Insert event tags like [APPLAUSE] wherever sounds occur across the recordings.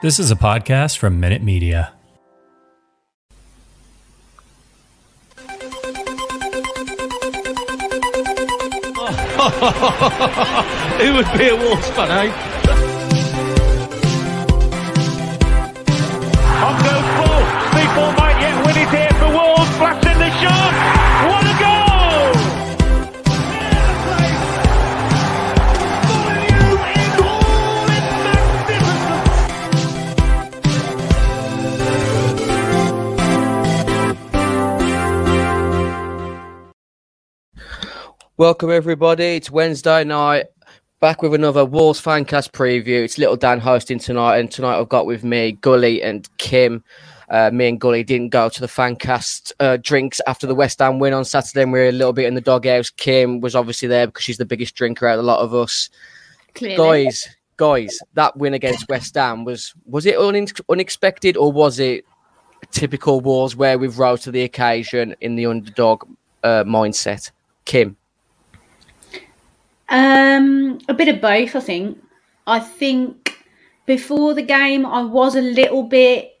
This is a podcast from Minute Media. [LAUGHS] it would be a Wolves fan, eh? Goes. People might yet win Welcome everybody. It's Wednesday night. Back with another Wolves Fancast preview. It's Little Dan hosting tonight, and tonight I've got with me Gully and Kim. Uh, me and Gully didn't go to the Fancast uh, drinks after the West Ham win on Saturday, and we were a little bit in the doghouse. Kim was obviously there because she's the biggest drinker out of a lot of us. Clearly. Guys, guys, that win against West Ham was was it unex unexpected or was it typical Wolves where we've rose to the occasion in the underdog uh, mindset? Kim. Um, a bit of both, I think. I think before the game, I was a little bit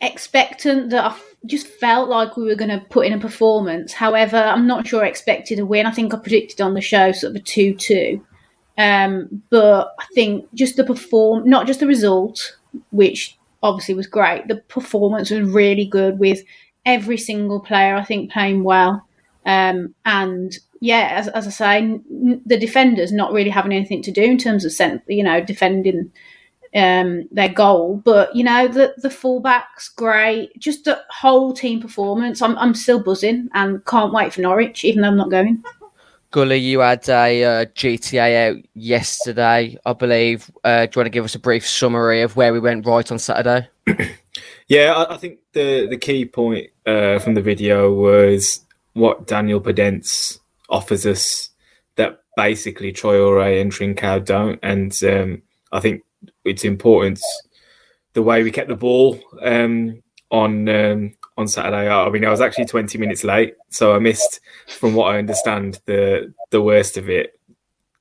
expectant that I just felt like we were going to put in a performance. However, I'm not sure I expected a win. I think I predicted on the show sort of a 2 2. Um, but I think just the perform, not just the result, which obviously was great, the performance was really good with every single player, I think, playing well. Um, and yeah, as, as I say, n- the defenders not really having anything to do in terms of sent, you know, defending um, their goal. But you know, the the fullbacks great, just the whole team performance. I'm I'm still buzzing and can't wait for Norwich, even though I'm not going. Gully, you had a uh, GTA out yesterday, I believe. Uh, do you want to give us a brief summary of where we went right on Saturday? [CLEARS THROAT] Yeah, I, I think the the key point uh, from the video was what Daniel Podence offers us that basically Traore and Trincao don't, and um, I think it's important the way we kept the ball um, on um, on Saturday. I mean, I was actually twenty minutes late, so I missed, from what I understand, the the worst of it.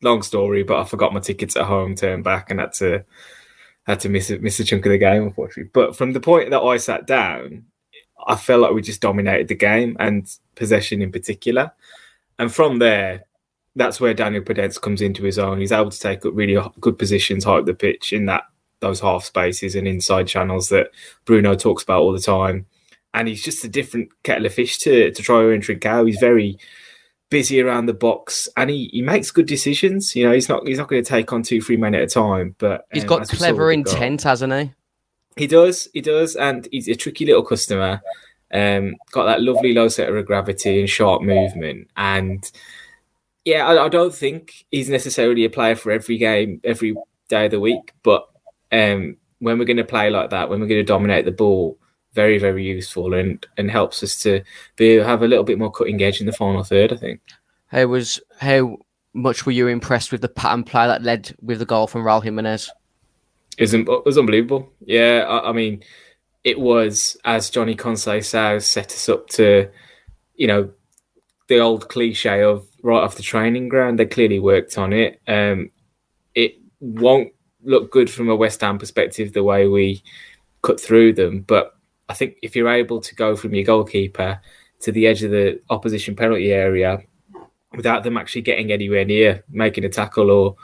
Long story, but I forgot my tickets at home, turned back, and had to had to miss miss a chunk of the game, unfortunately. But from the point that I sat down, I felt like we just dominated the game and possession in particular. And from there, that's where Daniel Podence comes into his own. He's able to take up really good positions high up the pitch in that those half spaces and inside channels that Bruno talks about all the time. And he's just a different kettle of fish to to Troy and Trincao. He's very busy around the box and he, he makes good decisions. You know, he's not he's not going to take on two, three men at a time. But He's um, got as we clever with the goal- intent, hasn't he? he does, he does, and he's a tricky little customer. Um, got that lovely low center of gravity and sharp movement, and yeah, I, I don't think he's necessarily a player for every game, every day of the week. But um, when we're going to play like that, when we're going to dominate the ball, very, very useful and and helps us to be have a little bit more cutting edge in the final third. I think. How was how much were you impressed with the pattern play that led with the goal from Raul Jimenez? It was, it was unbelievable. Yeah, I, I mean, it was as Johnny Conceição set us up to, you know, the old cliche of right off the training ground. They clearly worked on it. Um, it won't look good from a West Ham perspective the way we cut through them, but I think if you're able to go from your goalkeeper to the edge of the opposition penalty area without them actually getting anywhere near making a tackle or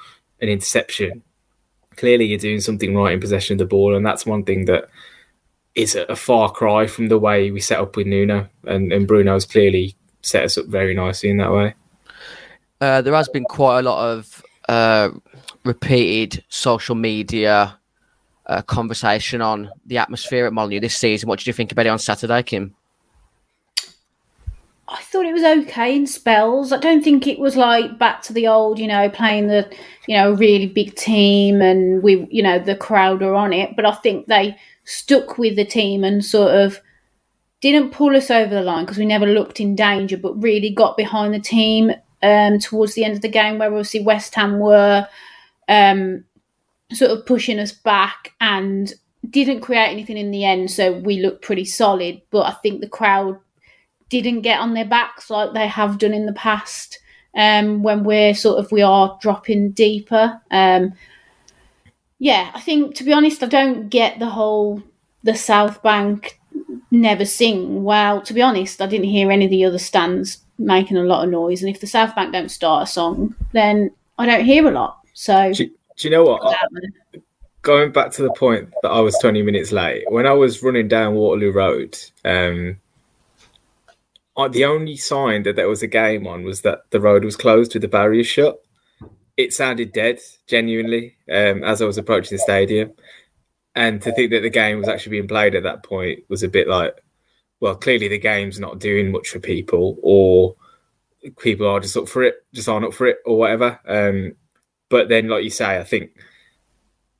an interception, clearly you're doing something right in possession of the ball, and that's one thing that is a, a far cry from the way we set up with Nuno, and, and Bruno's clearly set us up very nicely in that way. Uh, there has been quite a lot of uh, repeated social media uh, conversation on the atmosphere at Molyneux this season. What did you think about it on Saturday, Kim? I thought it was okay in spells. I don't think it was like back to the old, you know, playing the, you know, really big team and we, you know, the crowd are on it. But I think they stuck with the team and sort of didn't pull us over the line because we never looked in danger, but really got behind the team um, towards the end of the game, where obviously West Ham were um, sort of pushing us back and didn't create anything in the end. So we looked pretty solid, but I think the crowd didn't get on their backs like they have done in the past um, when we're sort of we are dropping deeper. Um, Yeah, I think to be honest, I don't get the whole the South Bank never sing. Well, to be honest, I didn't hear any of the other stands making a lot of noise, and if the South Bank don't start a song, then I don't hear a lot. So, do, do you know what? Going back to the point that I was 20 minutes late, when I was running down Waterloo Road, um, I, the only sign that there was a game on was that the road was closed with the barriers shut. It sounded dead, genuinely, um, as I was approaching the stadium. And to think that the game was actually being played at that point was a bit like, well, clearly the game's not doing much for people, or people are just up for it, just aren't up for it, or whatever. Um, but then, like you say, I think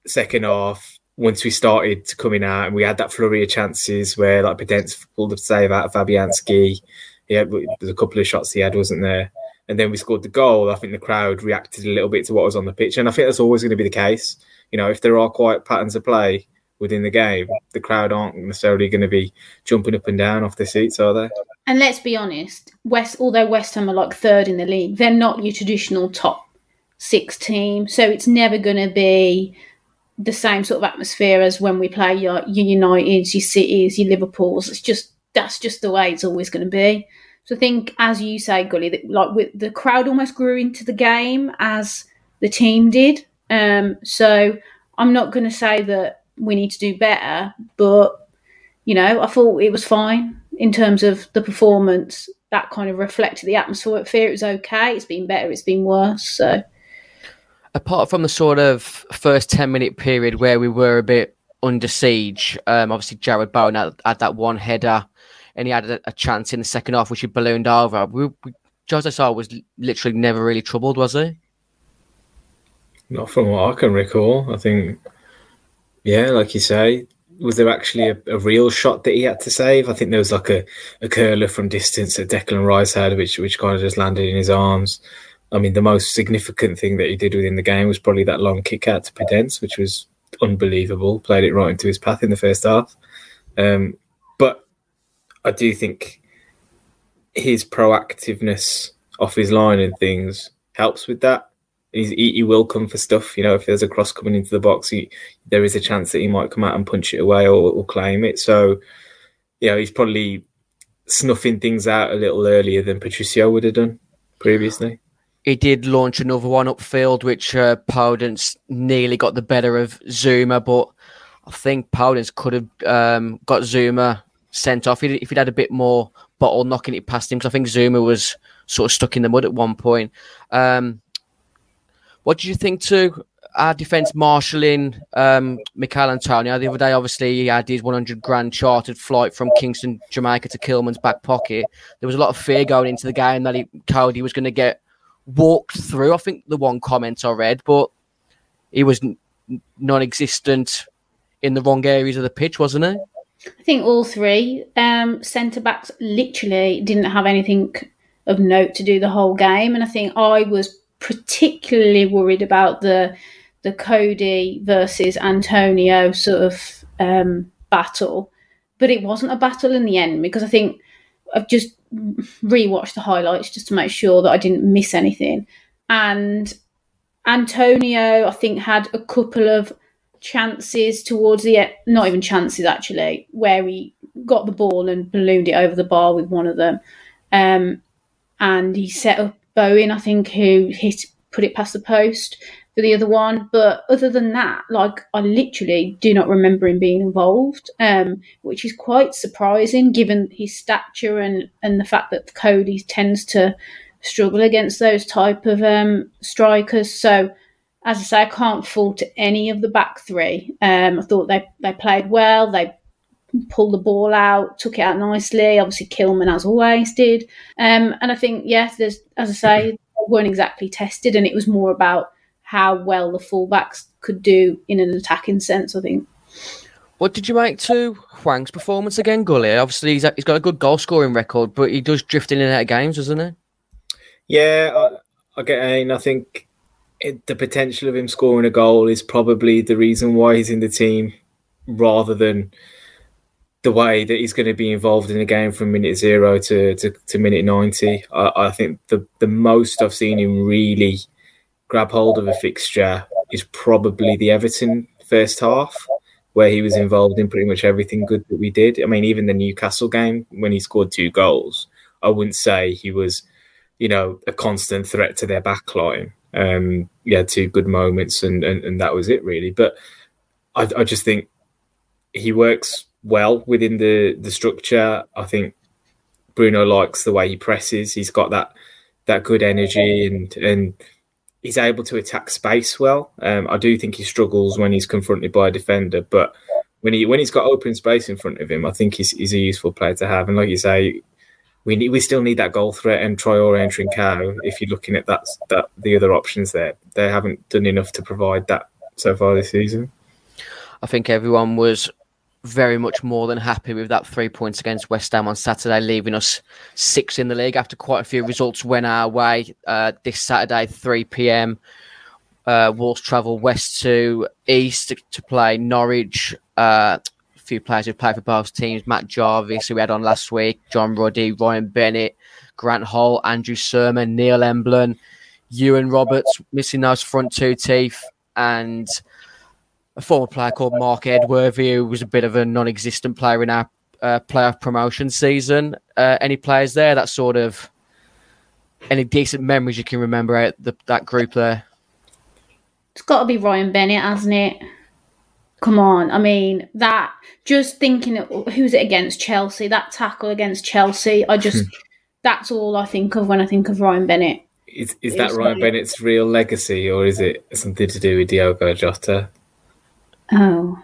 second half, once we started to coming out and we had that flurry of chances where like Podence pulled the save out of Fabianski, yeah, there's a couple of shots he had, wasn't there? And then we scored the goal. I think the crowd reacted a little bit to what was on the pitch, and I think that's always going to be the case. You know, if there are quiet patterns of play within the game, the crowd aren't necessarily going to be jumping up and down off their seats, are they? And let's be honest, West, although West Ham are like third in the league, they're not your traditional top six team, so it's never going to be the same sort of atmosphere as when we play your, your Uniteds, your Cities, your Liverpools. It's just that's just the way it's always going to be. So I think, as you say, Gully, that like with, the crowd almost grew into the game as the team did. Um, so I'm not going to say that we need to do better, but you know, I thought it was fine in terms of the performance. That kind of reflected the atmosphere. It was okay. It's been better. It's been worse. So, apart from the sort of first ten minute period where we were a bit under siege, um, obviously Jarrod Bowen had, had that one header and he had a, a, chance in the second half, which he ballooned over. We, we, Jose Sá was literally never really troubled, was he? Not from what I can recall. I think, yeah, like you say, was there actually a, a, real shot that he had to save? I think there was like a, a curler from distance that Declan Rice had, which which kind of just landed in his arms. I mean, the most significant thing that he did within the game was probably that long kick out to Podence, which was unbelievable. Played it right into his path in the first half. Um, I do think his proactiveness off his line and things helps with that. He's, he, he, will come for stuff. You know, if there's a cross coming into the box, he, there is a chance that he might come out and punch it away or, or claim it. So, you know, he's probably snuffing things out a little earlier than Patricio would have done previously. He did launch another one upfield, which uh, Podence nearly got the better of Zouma, but I think Podence could have um, got Zouma sent off. If he'd had a bit more bottle knocking it past him, because I think Zouma was sort of stuck in the mud at one point. Um, what did you think to our defence marshalling um, Michail Antonio the other day? Obviously, he had his 100 grand chartered flight from Kingston, Jamaica to Kilman's back pocket. There was a lot of fear going into the game that he, Coady was going to get walked through. I think the one comment I read, but he was non existent in the wrong areas of the pitch, wasn't he? I think all three um, centre backs literally didn't have anything of note to do the whole game, and I think I was particularly worried about the the Coady versus Antonio sort of um, battle, but it wasn't a battle in the end because I think I've just rewatched the highlights just to make sure that I didn't miss anything, and Antonio I think had a couple of chances towards the not even chances actually where he got the ball and ballooned it over the bar with one of them. Um, and he set up Bowen I think who hit put it past the post for the other one. But other than that like I literally do not remember him being involved um, which is quite surprising given his stature and and the fact that Coady tends to struggle against those type of um, strikers. So as I say, I can't fault any of the back three. Um, I thought they, they played well. They pulled the ball out, took it out nicely. Obviously, Kilman, as always, did. Um, and I think, yes, there's, as I say, they weren't exactly tested, and it was more about how well the fullbacks could do in an attacking sense, I think. What did you make to Hwang's performance again, Gully? Obviously, he's, he's got a good goal scoring record, but he does drift in and out of games, doesn't he? Yeah, I, I get. I I think it, the potential of him scoring a goal is probably the reason why he's in the team rather than the way that he's going to be involved in the game from minute zero to, to, to minute 90. I, I, think the, the most I've seen him really grab hold of a fixture is probably the Everton first half, where he was involved in pretty much everything good that we did. I mean, even the Newcastle game when he scored two goals, I wouldn't say he was, you know, a constant threat to their backline. Um, had two good moments, and, and and that was it really. But I, I just think he works well within the the structure. I think Bruno likes the way he presses. He's got that that good energy and and he's able to attack space well. Um, I do think he struggles when he's confronted by a defender, but when he when he's got open space in front of him, I think he's, he's a useful player to have. And like you say, we need we still need that goal threat and Traore and Trincao. If you're looking at that that the other options there, they haven't done enough to provide that so far this season. I think everyone was very much more than happy with that three points against West Ham on Saturday, leaving us six in the league after quite a few results went our way. Uh, this Saturday, 3 p.m., uh, Wolves travel west to east to, to play Norwich. Uh, few players who played for both teams Matt Jarvis, who we had on last week, John Ruddy, Ryan Bennett, Grant Holt, Andrew Surman, Neil Emblen, Iwan Roberts, missing those front two teeth, and a former player called Marc Edworthy, who was a bit of a non-existent player in our uh, playoff promotion season. Uh, any players there that sort of any decent memories you can remember out the, that group there? It's got to be Ryan Bennett, hasn't it? Come on, I mean that. Just thinking, of, who's it against Chelsea? That tackle against Chelsea. I [LAUGHS] just that's all I think of when I think of Ryan Bennett. Is is that Ryan Bennett's real legacy, or is it something to do with Diogo Jota? Oh.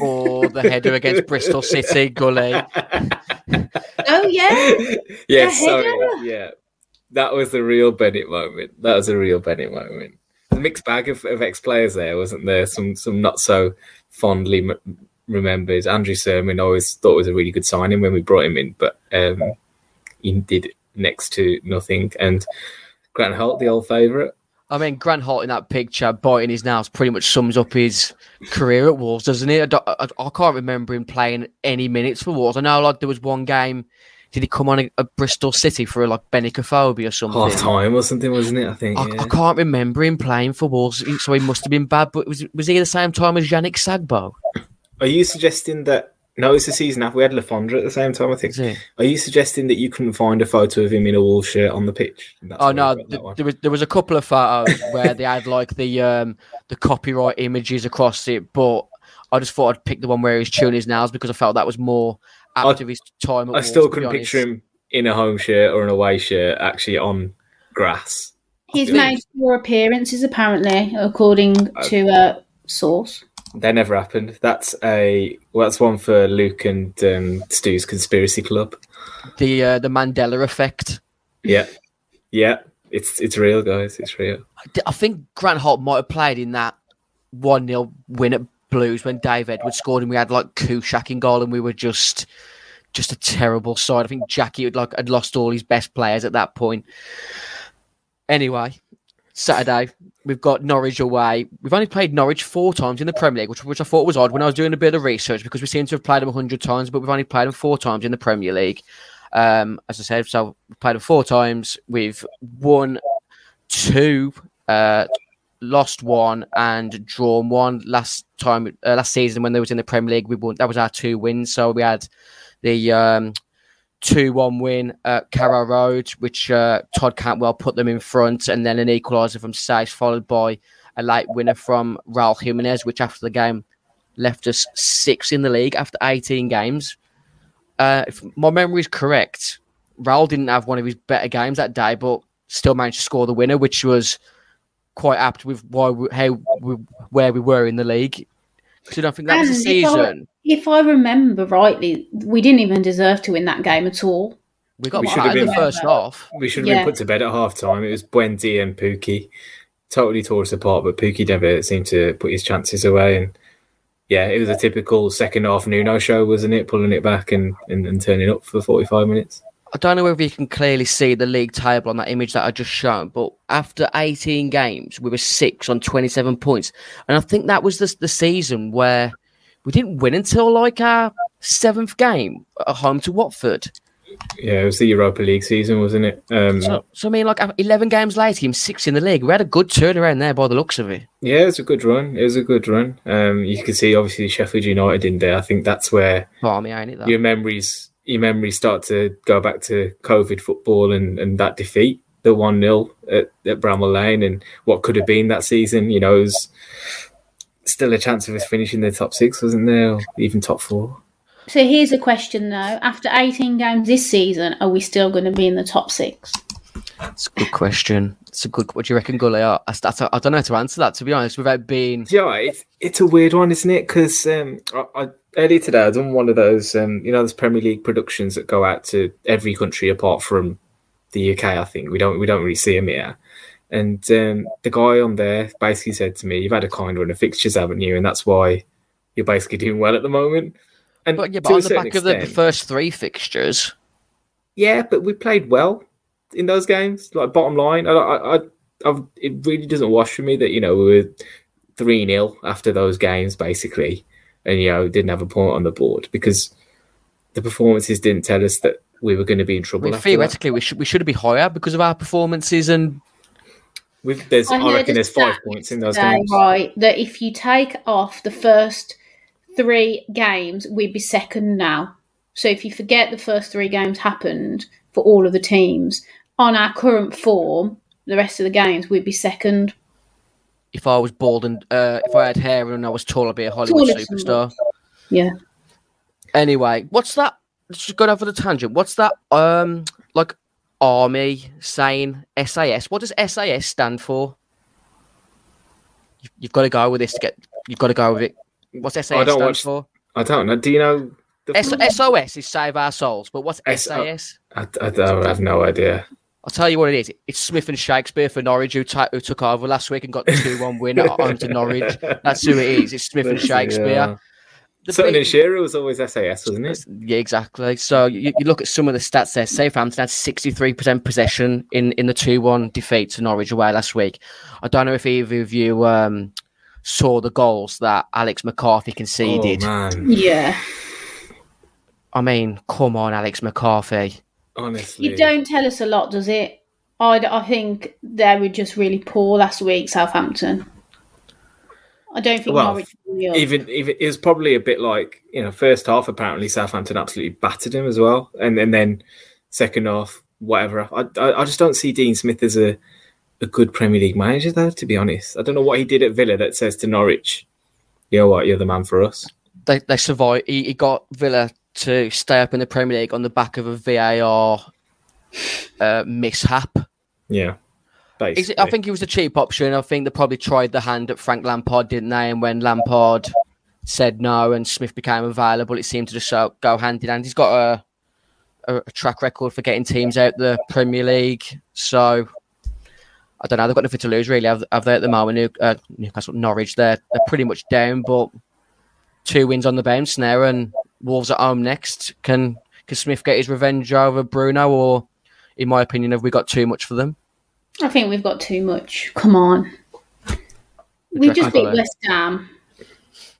or the header against [LAUGHS] Bristol City, Gully. [LAUGHS] Oh yeah. yeah, The sorry, yeah, that was the real Bennett moment. That was a real Bennett moment. A mixed bag of, of ex players there, wasn't there? Some some not so fondly m- remembered. Andrew Surman I always thought was a really good signing when we brought him in, but um, he did next to nothing. And Grant Holt, the old favourite, I mean, Grant Holt in that picture, biting his nails, pretty much sums up his career at Wolves, doesn't it? I, I, I can't remember him playing any minutes for Wolves. I know, like, there was one game. Did he come on at at Bristol City for a, like Benicophobia or something? half time or something, wasn't it? I think. I, yeah. I can't remember him playing for Wolves, so he must have been bad. But was was he at the same time as Yannick Sagbo? Are you suggesting that? No, it's the season after we had Lafondra at the same time. I think. Are you suggesting that you couldn't find a photo of him in a Wolves shirt on the pitch? Oh no, there was there was a couple of photos where they had like the um the copyright images across it, but I just thought I'd pick the one where he's chewing his nails because I felt that was more I- after his time. At I still Wolves, to couldn't picture him in a home shirt or an away shirt actually on grass. He's made four appearances apparently, according to a source. That never happened. That's a well, that's one for Luke and um, Stu's conspiracy club. The uh, the Mandela effect. Yeah, yeah, it's it's real, guys. It's real. I think Grant Holt might have played in that one 0 win at Blues when Dave Edwards scored, and we had like Kuszczak in goal, and we were just just a terrible side. I think Jackie had like had lost all his best players at that point. Anyway, Saturday we've got Norwich away. We've only played Norwich four times in the Premier League, which, which I thought was odd when I was doing a bit of research because we seem to have played them hundred times, but we've only played them four times in the Premier League. Um, as I said, so we played them four times. We've won two, uh, lost one, and drawn one last time uh, last season when they was in the Premier League. We won. That was our two wins. So we had the um, two-one win at Carrow Road, which uh, Todd Cantwell put them in front, and then an equaliser from Saiss, followed by a late winner from Raul Jimenez, which after the game left us six in the league after 18 games. Uh, if my memory is correct, Raul didn't have one of his better games that day, but still managed to score the winner, which was quite apt with why we, how we, where we were in the league. Because I think that was the And if I- season. If I remember rightly, we didn't even deserve to win that game at all. We got We should have in the been- first half. We should have been put to bed at half time. It was Buendia and Pukki. Totally tore us apart, but Pukki never seemed to put his chances away. And yeah, it was a typical second half Nuno show, wasn't it? Pulling it back and, and, and turning up for 45 minutes. I don't know whether you can clearly see the league table on that image that I just shown, but after 18 games, we were six on 27 points. And I think that was the, the season where we didn't win until like our seventh game at home to Watford. yeah, it was the Europa League season, wasn't it? Um, So, so I mean, like eleven games later, him six in the league. We had a good turnaround there by the looks of it. yeah, it was a good run. It was a good run. Um, you can see obviously Sheffield United in there. I think that's where ain't it? Though? your memories your memories start to go back to COVID football and, and that defeat, the one 0 at, at Bramall Lane, and what could have been that season. You know, it was still a chance of us finishing the top six, wasn't there, or even top four? So here's a question though: After 18 games this season, are we still going to be in the top six? It's a good question. It's a good. What do you reckon, Gully? I, I, I don't know how to answer that. To be honest, without being Yeah, it's it's a weird one, isn't it? Because um, I, I, earlier today I done one of those, um, you know, those Premier League productions that go out to every country apart from the UK. I think we don't we don't really see them here. And um, the guy on there basically said to me, "You've had a kind run of fixtures, haven't you? And that's why you're basically doing well at the moment." And But yeah, but on the back of the, the first three fixtures, yeah, but we played well in those games. Like bottom line, I, I, I, I it really doesn't wash for me that you know we were three 0 after those games basically, and you know didn't have a point on the board because the performances didn't tell us that we were going to be in I trouble. mean, after that. theoretically, we should we should be higher because of our performances and We've, there's, I, heard reckon there's five points in those games. Right, that if you take off the first three games, we'd be second now. So if you forget the first three games happened for all of the teams, on our current form, the rest of the games, we'd be second. if I was bald and uh, if I had hair and I was tall, I'd be a Hollywood Taller than superstar. Yeah. Anyway, what's that? Let's just go down for the tangent. What's that? Um, like army saying SAS. What does SAS stand for? You've, you've got to go with this to get. You've got to go with it. What's SAS I stand watch- for? I don't know. Do you know? The, S- SOS is Save Our Souls, but what's S-. SAS? I, I, I have no idea. I'll tell you what it is. It's Smith and Shakespeare for Norwich who, ta- who took over last week and got the 2 1 win at [LAUGHS] home to Norwich. That's who it is. It's Smith and Shakespeare. yeah. The Sutton big- and Shearer was always SAS, wasn't it? Yeah, exactly. So you, you look at some of the stats there. Southampton had 63% possession in, in the 2 1 defeat to Norwich away last week. I don't know if either of you um, saw the goals that Alex McCarthy conceded. Oh man, Yeah. I mean, come on, Alex McCarthy. Honestly, You don't tell us a lot, does it? I, I think they were just really poor last week, Southampton. I don't think Well, Norwich really even even it was probably a bit like you know first half apparently Southampton absolutely battered him as well, and and then second half whatever. I I, I just don't see Dean Smith as a a good Premier League manager though. To be honest, I don't know what he did at Villa that says to Norwich, you know what, you're the man for us. They, they survived. He, he got Villa to stay up in the Premier League on the back of a VAR uh, mishap. Yeah, basically. I think it was a cheap option. I think they probably tried the hand at Frank Lampard, didn't they? And when Lampard said no and Smith became available, it seemed to just go hand in hand. He's got a, a, a track record for getting teams out the Premier League. So I don't know. They've got nothing to lose, really, have, have they at the moment? New, uh, Newcastle, Norwich, they're, they're pretty much down, but two wins on the bounce now and Wolves at home next. Can, can Smith get his revenge over Bruno or, in my opinion, have we got too much for them? I think we've got too much. Come on. We've just beat? West Ham.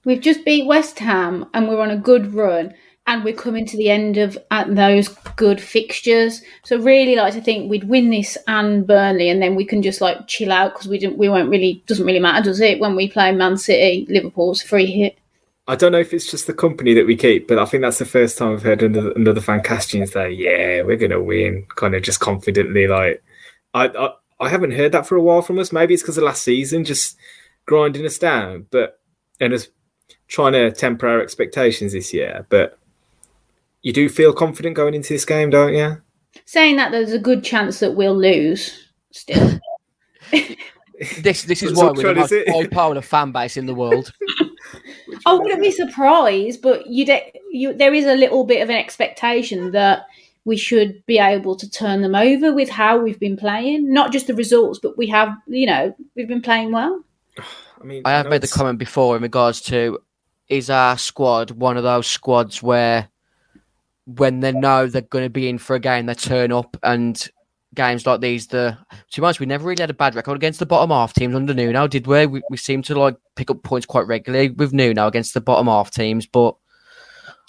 We've just beat West Ham and we're on a good run and we're coming to the end of at those good fixtures. So really like to think we'd win this and Burnley and then we can just like chill out because we didn't we won't really doesn't really matter, does it? When we play Man City, Liverpool's free hit. I don't know if it's just the company that we keep, but I think that's the first time I've heard another, another fan casting say, "Yeah, we're gonna win," kind of just confidently. Like, I, I I haven't heard that for a while from us. Maybe it's because of last season, just grinding us down, but and us trying to temper our expectations this year. But you do feel confident going into this game, don't you? Saying that there's a good chance that we'll lose still. [LAUGHS] This this is why we're the Sean, most is it? bipolar fan base in the world. [LAUGHS] I wouldn't be surprised, but you, de- you there is a little bit of an expectation that we should be able to turn them over with how we've been playing, not just the results, but we have, you know, we've been playing well. [SIGHS] I mean, I have made the comment before in regards to is our squad one of those squads where when they know they're going to be in for a game, they turn up and games like these, the to be honest, we never really had a bad record against the bottom half teams under Nuno, did we? We, we seem to like pick up points quite regularly with Nuno against the bottom half teams, but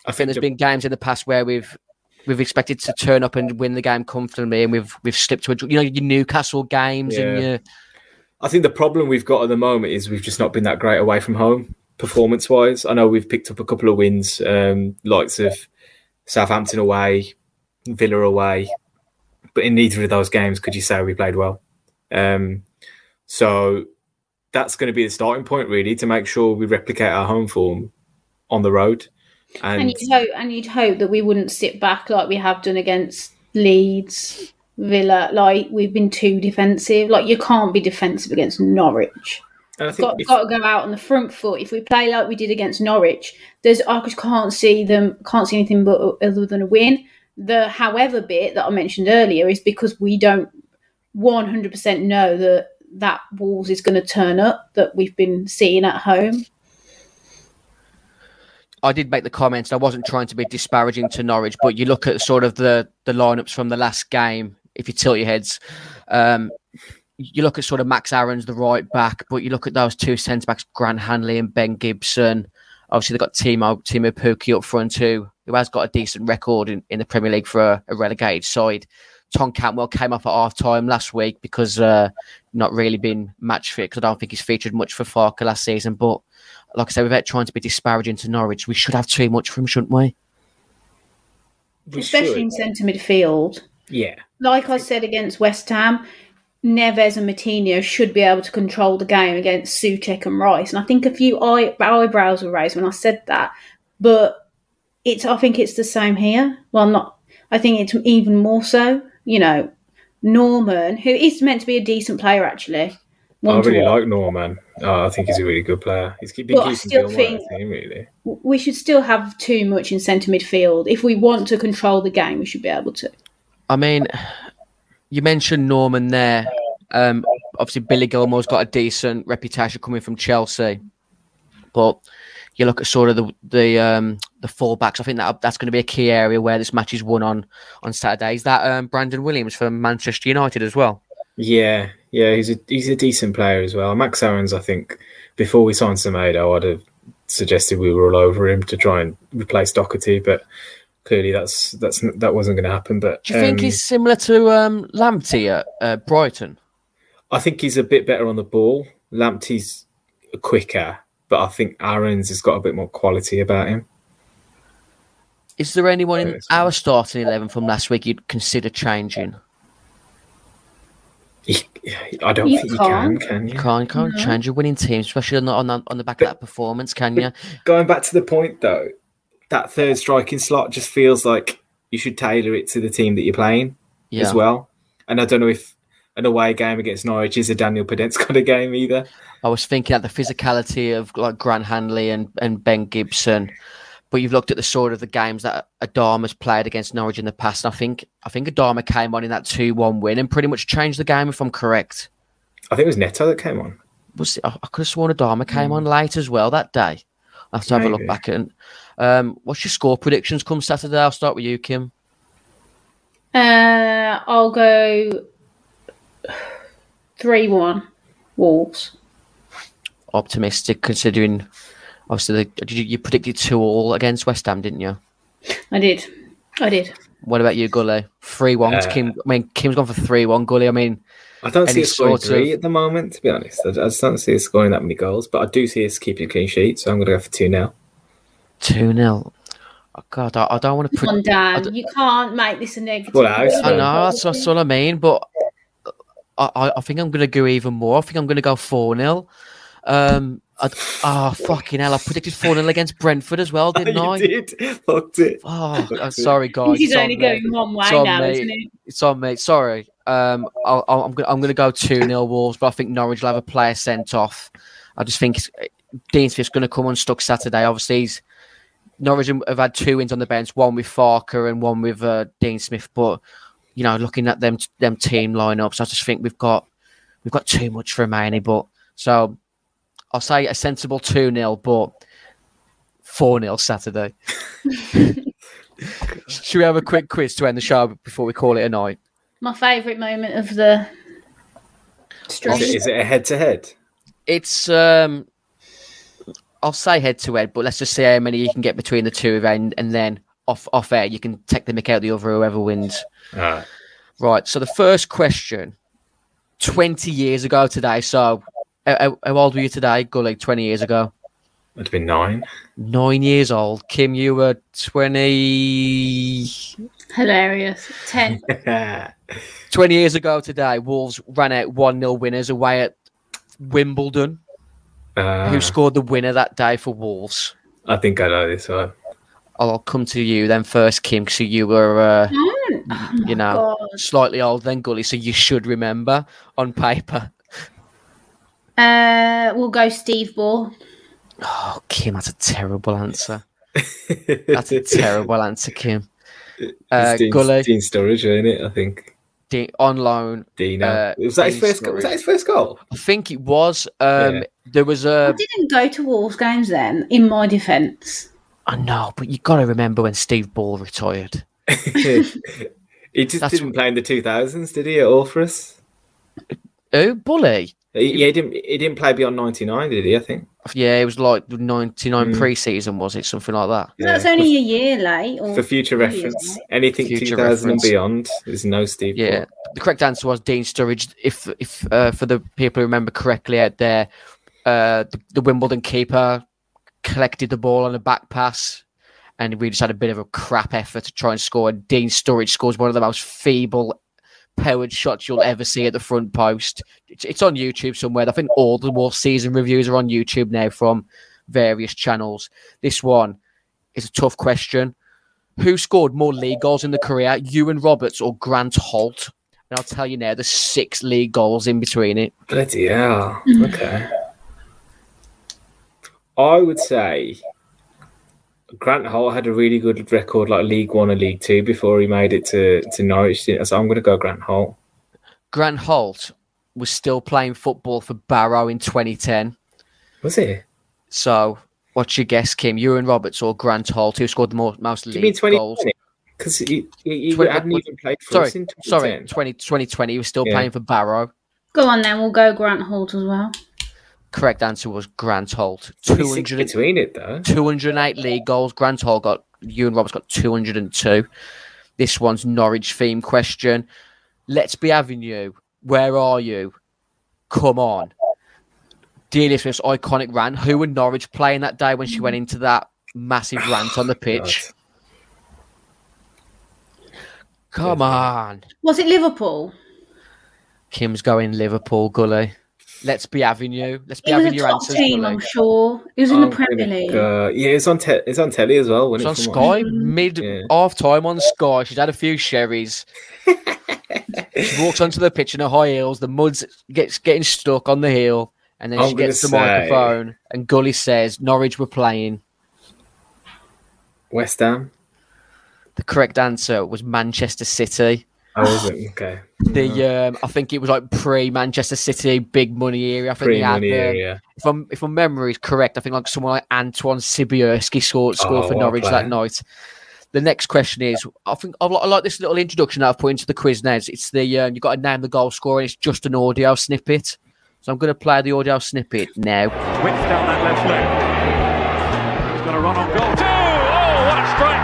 I think there's the- been games in the past where we've we've expected to turn up and win the game comfortably, and we've we've slipped to a, you know your Newcastle games and Yeah. your I think the problem we've got at the moment is we've just not been that great away from home performance wise. I know we've picked up a couple of wins, um, likes of Southampton away, Villa away, but in neither of those games could you say we played well. Um, so that's going to be the starting point really to make sure we replicate our home form on the road. And, And you'd hope, and you'd hope that we wouldn't sit back like we have done against Leeds, Villa. Like we've been too defensive. Like you can't be defensive against Norwich. and I think Got, if- got to go out on the front foot. If we play like we did against Norwich, there's I just can't see them. Can't see anything but other than a win. The however bit that I mentioned earlier is because we don't 100% know that that walls is going to turn up that we've been seeing at home. I did make the comments. I wasn't trying to be disparaging to Norwich, but you look at sort of the the lineups from the last game. If you tilt your heads, um, you look at sort of Max Aarons the right back, but you look at those two centre backs, Grant Hanley and Ben Gibson. Obviously, they've got Timo Timo Pukki up front too, who has got a decent record in, in the Premier League for a, a relegated side. Tom Cantwell came off at half time last week because uh, not really been match fit because I don't think he's featured much for Farke last season. But like I said, without trying to be disparaging to Norwich, we should have too much from, him, shouldn't we? we especially should. in centre midfield. yeah, Like I said against West Ham, Neves and Moutinho should be able to control the game against Soucek and Rice. And I think a few eye- eyebrows were raised when I said that, but it's I think it's the same here. Well, not. I think it's even more so. You know, Normann, who is meant to be a decent player, actually. I really watch. like Normann. Oh, I think he's a really good player. He's been But I keeping still think- team, really. we should still have too much in centre midfield. If we want to control the game, we should be able to. I mean, you mentioned Normann there. Um, obviously, Billy Gilmour's got a decent reputation coming from Chelsea, but you look at sort of the the um, the fullbacks. I think that that's going to be a key area where this match is won on on Saturday. Is that um, Brandon Williams from Manchester United as well? Yeah, yeah, he's a he's a decent player as well. Max Aarons, I think, before we signed Semedo, I'd have suggested we were all over him to try and replace Doherty, but clearly that's that's that wasn't going to happen. But Do you think um, he's similar to um, Lamptey at uh, Brighton? I think he's a bit better on the ball. Lamptey's quicker, but I think Aarons has got a bit more quality about him. Is there anyone in our starting eleven from last week you'd consider changing? He, I don't You think you can't. can, can you? Can't can't change your winning team, especially on the, on the, on the back of that performance, can you? Going back to the point though, that third striking slot just feels like you should tailor it to the team that you're playing Yeah. as well. And I don't know if an away game against Norwich is a Daniel Podence kind of game either. I was thinking at the physicality of like Grant Hanley and, and Ben Gibson, but you've looked at the sort of the games that Adama's played against Norwich in the past. And I think I think Adama came on in that two one win and pretty much changed the game. If I'm correct, I think it was Neto that came on. was I, I could have sworn Adama came hmm. on late as well that day. I have to have a look back at. Um, what's your score predictions come Saturday? I'll start with you, Kim. Uh, I'll go 3 1 Wolves. Optimistic considering, obviously, the, you, you predicted 2 all against West Ham, didn't you? I did. I did. What about you, Gully? 3 1 uh, Kim. I mean, Kim's gone for 3 1. Gully, I mean, I don't see it scoring sort of... three at the moment, to be honest. I, I just don't see us scoring that many goals, but I do see us keeping a clean sheet, so I'm going to go for two now. 2 0. Oh, God, I, I don't want to put. Come on, Dan. You can't make this a negative. Well, I know, that's, [LAUGHS] that's what I mean, but I, I think I'm going to go even more. I think I'm going to go 4 0. Um, I, oh, fucking hell. I predicted 4 0 against Brentford as well, [LAUGHS] oh, didn't oh, I? did. Fucked it. Oh, [LAUGHS] Fucked sorry, guys. He's only on going me. one way now, me. isn't it? It's on me. Sorry. Um, i am going I'm to go 2 0 Wolves, but I think Norwich will have a player sent off. I just think Dean Smith's going to come unstuck Saturday. Obviously, he's Norwich have had two wins on the bench, one with Farke and one with uh, Dean Smith. But you know, looking at them them team lineups, I just think we've got we've got too much for Manny. But so I'll say a sensible two 0 but four 0 Saturday. [LAUGHS] Should we have a quick quiz to end the show before we call it a night? My favourite moment of the Is stream. it, is it a head to head? It's um, I'll say head to head, but let's just see how many you can get between the two of and and then off off air. You can take the mick out the other whoever wins. Alright. Right. So the first question, twenty years ago today. So how, how- how old were you today, Gully? Twenty years ago. It'd been nine. Nine years old. Kim, you were twenty. Hilarious. 10. [LAUGHS] 20 years ago today, Wolves ran out 1 0 winners away at Wimbledon. Uh, Who scored the winner that day for Wolves? I think I know this one. I'll come to you then first, Kim, because you were, uh, you know, God. slightly older than Gully, so you should remember on paper. [LAUGHS] Uh, we'll go Steve Bull. Oh, Kim, that's a terrible answer. That's a terrible [LAUGHS] answer, Kim. Uh, It's Dean, Gully, Dean Sturridge, isn't it? I think. Di- on loan. Dino. Uh, was that his first goal? Was that his first goal? I think it was. Um, Yeah. There was I a. didn't go to Wolves games then, in my defence. I know, but you got to remember when Steve Bull retired. [LAUGHS] he just That's- didn't play in the 2000s, did he, at all for us? Oh, Bully. He, yeah, he didn't. He didn't play beyond 99, did he? I think. Yeah, it was like 99 Mm. pre-season, was it? Something like that. That's Yeah. only a year late. Or For future reference, late. anything Future 2000 reference. and beyond is no Steve. Yeah. Ball. The correct answer was Dean Sturridge. If, if uh, for the people who remember correctly out there, uh, the, the Wimbledon keeper collected the ball on a back pass, and we just had a bit of a crap effort to try and score. And Dean Sturridge scores one of the most feeble powered shots you'll ever see at the front post. It's, it's on YouTube somewhere. I think all the Wolf season reviews are on YouTube now from various channels. This one is a tough question. Who scored more league goals in the career, Iwan Roberts or Grant Holt? And I'll tell you now, there's six league goals in between it. Bloody hell. Hmm. Okay. I would say Grant Holt had a really good record, like League One and League Two, before he made it to, to Norwich. So I'm going to go Grant Holt. Grant Holt was still playing football for Barrow in 2010. Was he? So, what's your guess, Kim? Iwan Roberts or Grant Holt? Who scored the most, most Do you mean league goals? Because he, he, he Twenty- hadn't even played for Sorry, us in sorry, 20, 2020. He was still Yeah. playing for Barrow. Go on then, we'll go Grant Holt as well. Correct answer was Grant Holt. 200, between it though. 208 league goals. Grant Holt got, Iwan Roberts got 202. This one's Norwich theme question. Let's be having you. Where are you? Come on. Delia Smith's iconic rant. Who were Norwich playing that day when she went into that massive [SIGHS] rant on the pitch? Come on. Was it Liverpool? Kim's going Liverpool, Gully. Let's be having you. Let's be It was having a your top answers. team, I'm sure. It was in the oh, Premier gonna League. go- yeah, it's on te- it's on telly as well. It's Wasn't on it, from what- Sky, mid Yeah. half time on Sky. She's had a few sherries. she [LAUGHS] walks onto the pitch in her high heels. The mud's gets getting stuck on the heel, and then I'm she gets the say- microphone. And Gully says, "Norwich were playing." West Ham. The correct answer was Manchester City. Oh, was it? Okay. The um, I think it was like pre Manchester City big money area. I think they had Pre-money um, area. if I'm if my memory is correct, I think like someone like Antoine Sibierski scored scored Oh, for Norwich that night. The next question is, I think I like, this little introduction that I've put into the quiz now. It's, it's the um, you've got to name the goal scorer. And it's just an audio snippet. So I'm going to play the audio snippet now. Width down that left leg. He's going to run on goal. Two! Oh, what a strike!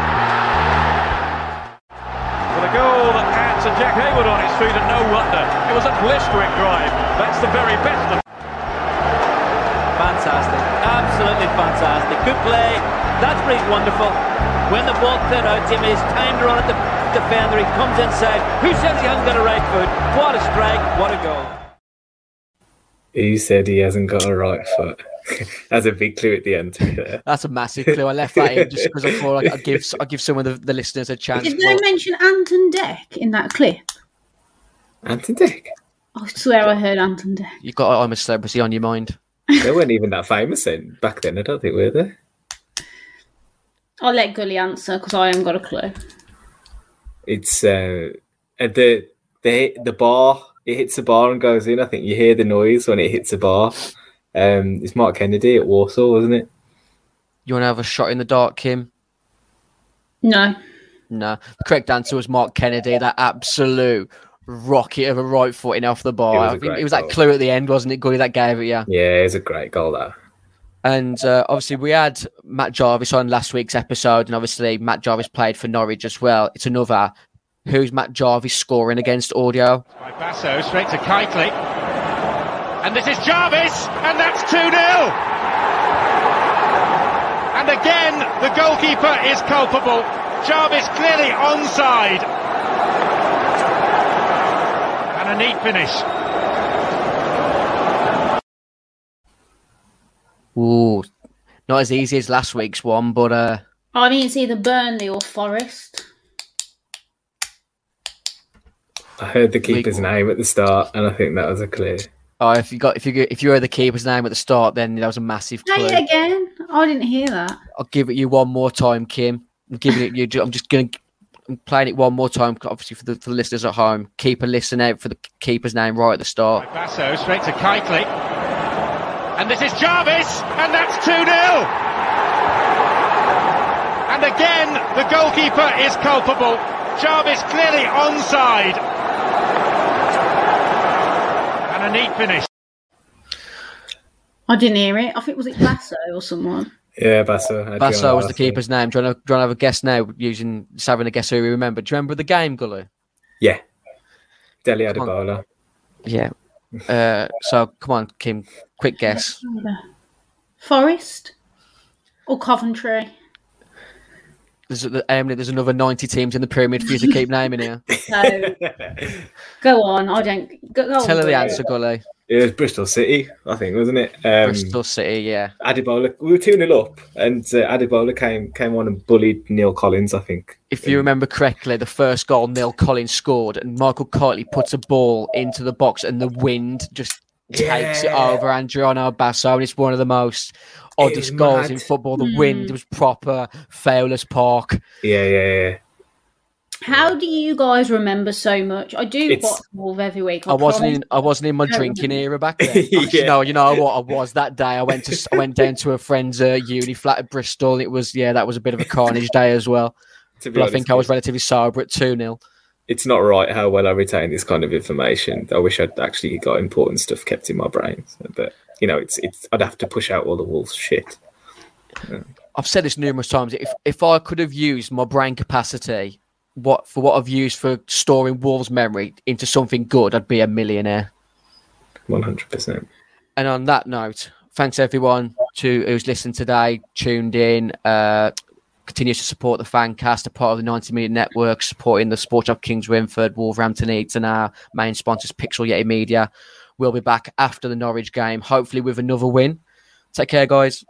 For the goal that adds to Jack Hayward on his feet, and no wonder. It was a blistering drive. That's the very best of Fantastic. Absolutely fantastic. Good play. That's pretty wonderful. When the ball cleared out to him, he's time to run at the defender. He comes inside. Who says he hasn't got a right foot? What a strike. What a goal. Who said he hasn't got a right foot? [LAUGHS] That's a big clue at the end. To be fair. That's a massive clue. I left that in just because I thought I'd give I give some of the, the listeners a chance. Did they but mention Ant and Dec in that clip? Ant and Dec. I swear I heard Ant and Dec. You've got I'm a celebrity on your mind. They weren't even that famous then back then. I don't think were they. I'll let Gully answer because I haven't got a clue. It's uh, the the the bar. It hits the bar and goes in. I think you hear the noise when it hits the bar. Um, it's Mark Kennedy at Warsaw, wasn't it? You want to have a shot in the dark, Kim? No. No. The correct answer was Mark Kennedy. That absolute rocket of a right foot in off the bar. It was I a think it was that goal. clue at the end, wasn't it, Gully, that gave it? Yeah. Yeah, it's a great goal. That And uh, obviously, we had Matt Jarvis on last week's episode, and obviously, Matt Jarvis played for Norwich as well. It's another who's Matt Jarvis scoring against audio. By Basso, straight to Kightly. And this is Jarvis, and that's 2 0. And again, the goalkeeper is culpable. Jarvis clearly onside. And a neat finish. Ooh, not as easy as last week's one, but uh, I mean, it's either Burnley or Forest. I heard the keeper's name at the start, and I think that was a clear. Oh, if you got if you if you heard the keeper's name at the start, then that was a massive Say clue. it again. I didn't hear that. I'll give it you one more time, Kim. I'm giving it you. I'm just going. to I'm playing it one more time, obviously for the, for the listeners at home. Keep a listen out for the keeper's name right at the start. By Basso, straight to Kightly. And this is Jarvis, and that's 2 0. And again, the goalkeeper is culpable. Jarvis clearly onside. And a neat finish. I didn't hear it. I think was it Basso or someone. Yeah, Basso. had you Basso on was the keeper's name. Do you, want to, do you want to have a guess now using just having a guess who we remember? Do you remember the game, Gully? Yeah. Dele Adebola. Yeah. Uh, so come on, Kim, quick guess. Forest or Coventry. There's, um, there's another 90 teams in the pyramid for you to keep [LAUGHS] naming here. So go on. I don't go, go on, Tell her the Gully. answer, Gully. It was Bristol City, I think, wasn't it? Um, Bristol City, yeah. Adebola. We were 2 0 up, and uh, Adebola came came on and bullied Neill Collins, I think. If you remember correctly, the first goal Neill Collins scored, and Michael Kightly puts a ball into the box, and the wind just takes it Yeah. over Adriano Basso, and it's one of the most was oddest goals mad. in football. The wind was proper Fowler's Park. Yeah, yeah, yeah. How do you guys remember so much? I do It's- watch Wolf every week. I wasn't in. I wasn't in my drinking era back then. [LAUGHS] Actually, Yeah. No, you know what? I was that day. I went to. I went down to a friend's uh, uni flat at Bristol. It was yeah, that was a bit of a carnage day as well. [LAUGHS] To be But I think I was relatively sober at two 0 it's not right how well I retain this kind of information. I wish I'd actually got important stuff kept in my brain. But you know, it's it's. I'd have to push out all the Wolves shit. I've said this numerous times. If if I could have used my brain capacity, what for what I've used for storing Wolves' memory into something good, I'd be a millionaire. One hundred percent. And on that note, thanks everyone to who's listened today, tuned in, uh, continues to support the fan cast, a part of the 90 Minute Network, supporting the Sport Shop Kingswinford, Wolverhampton Eats, and our main sponsors, Pixel Yeti Media. We'll be back after the Norwich game, hopefully with another win. Take care, guys.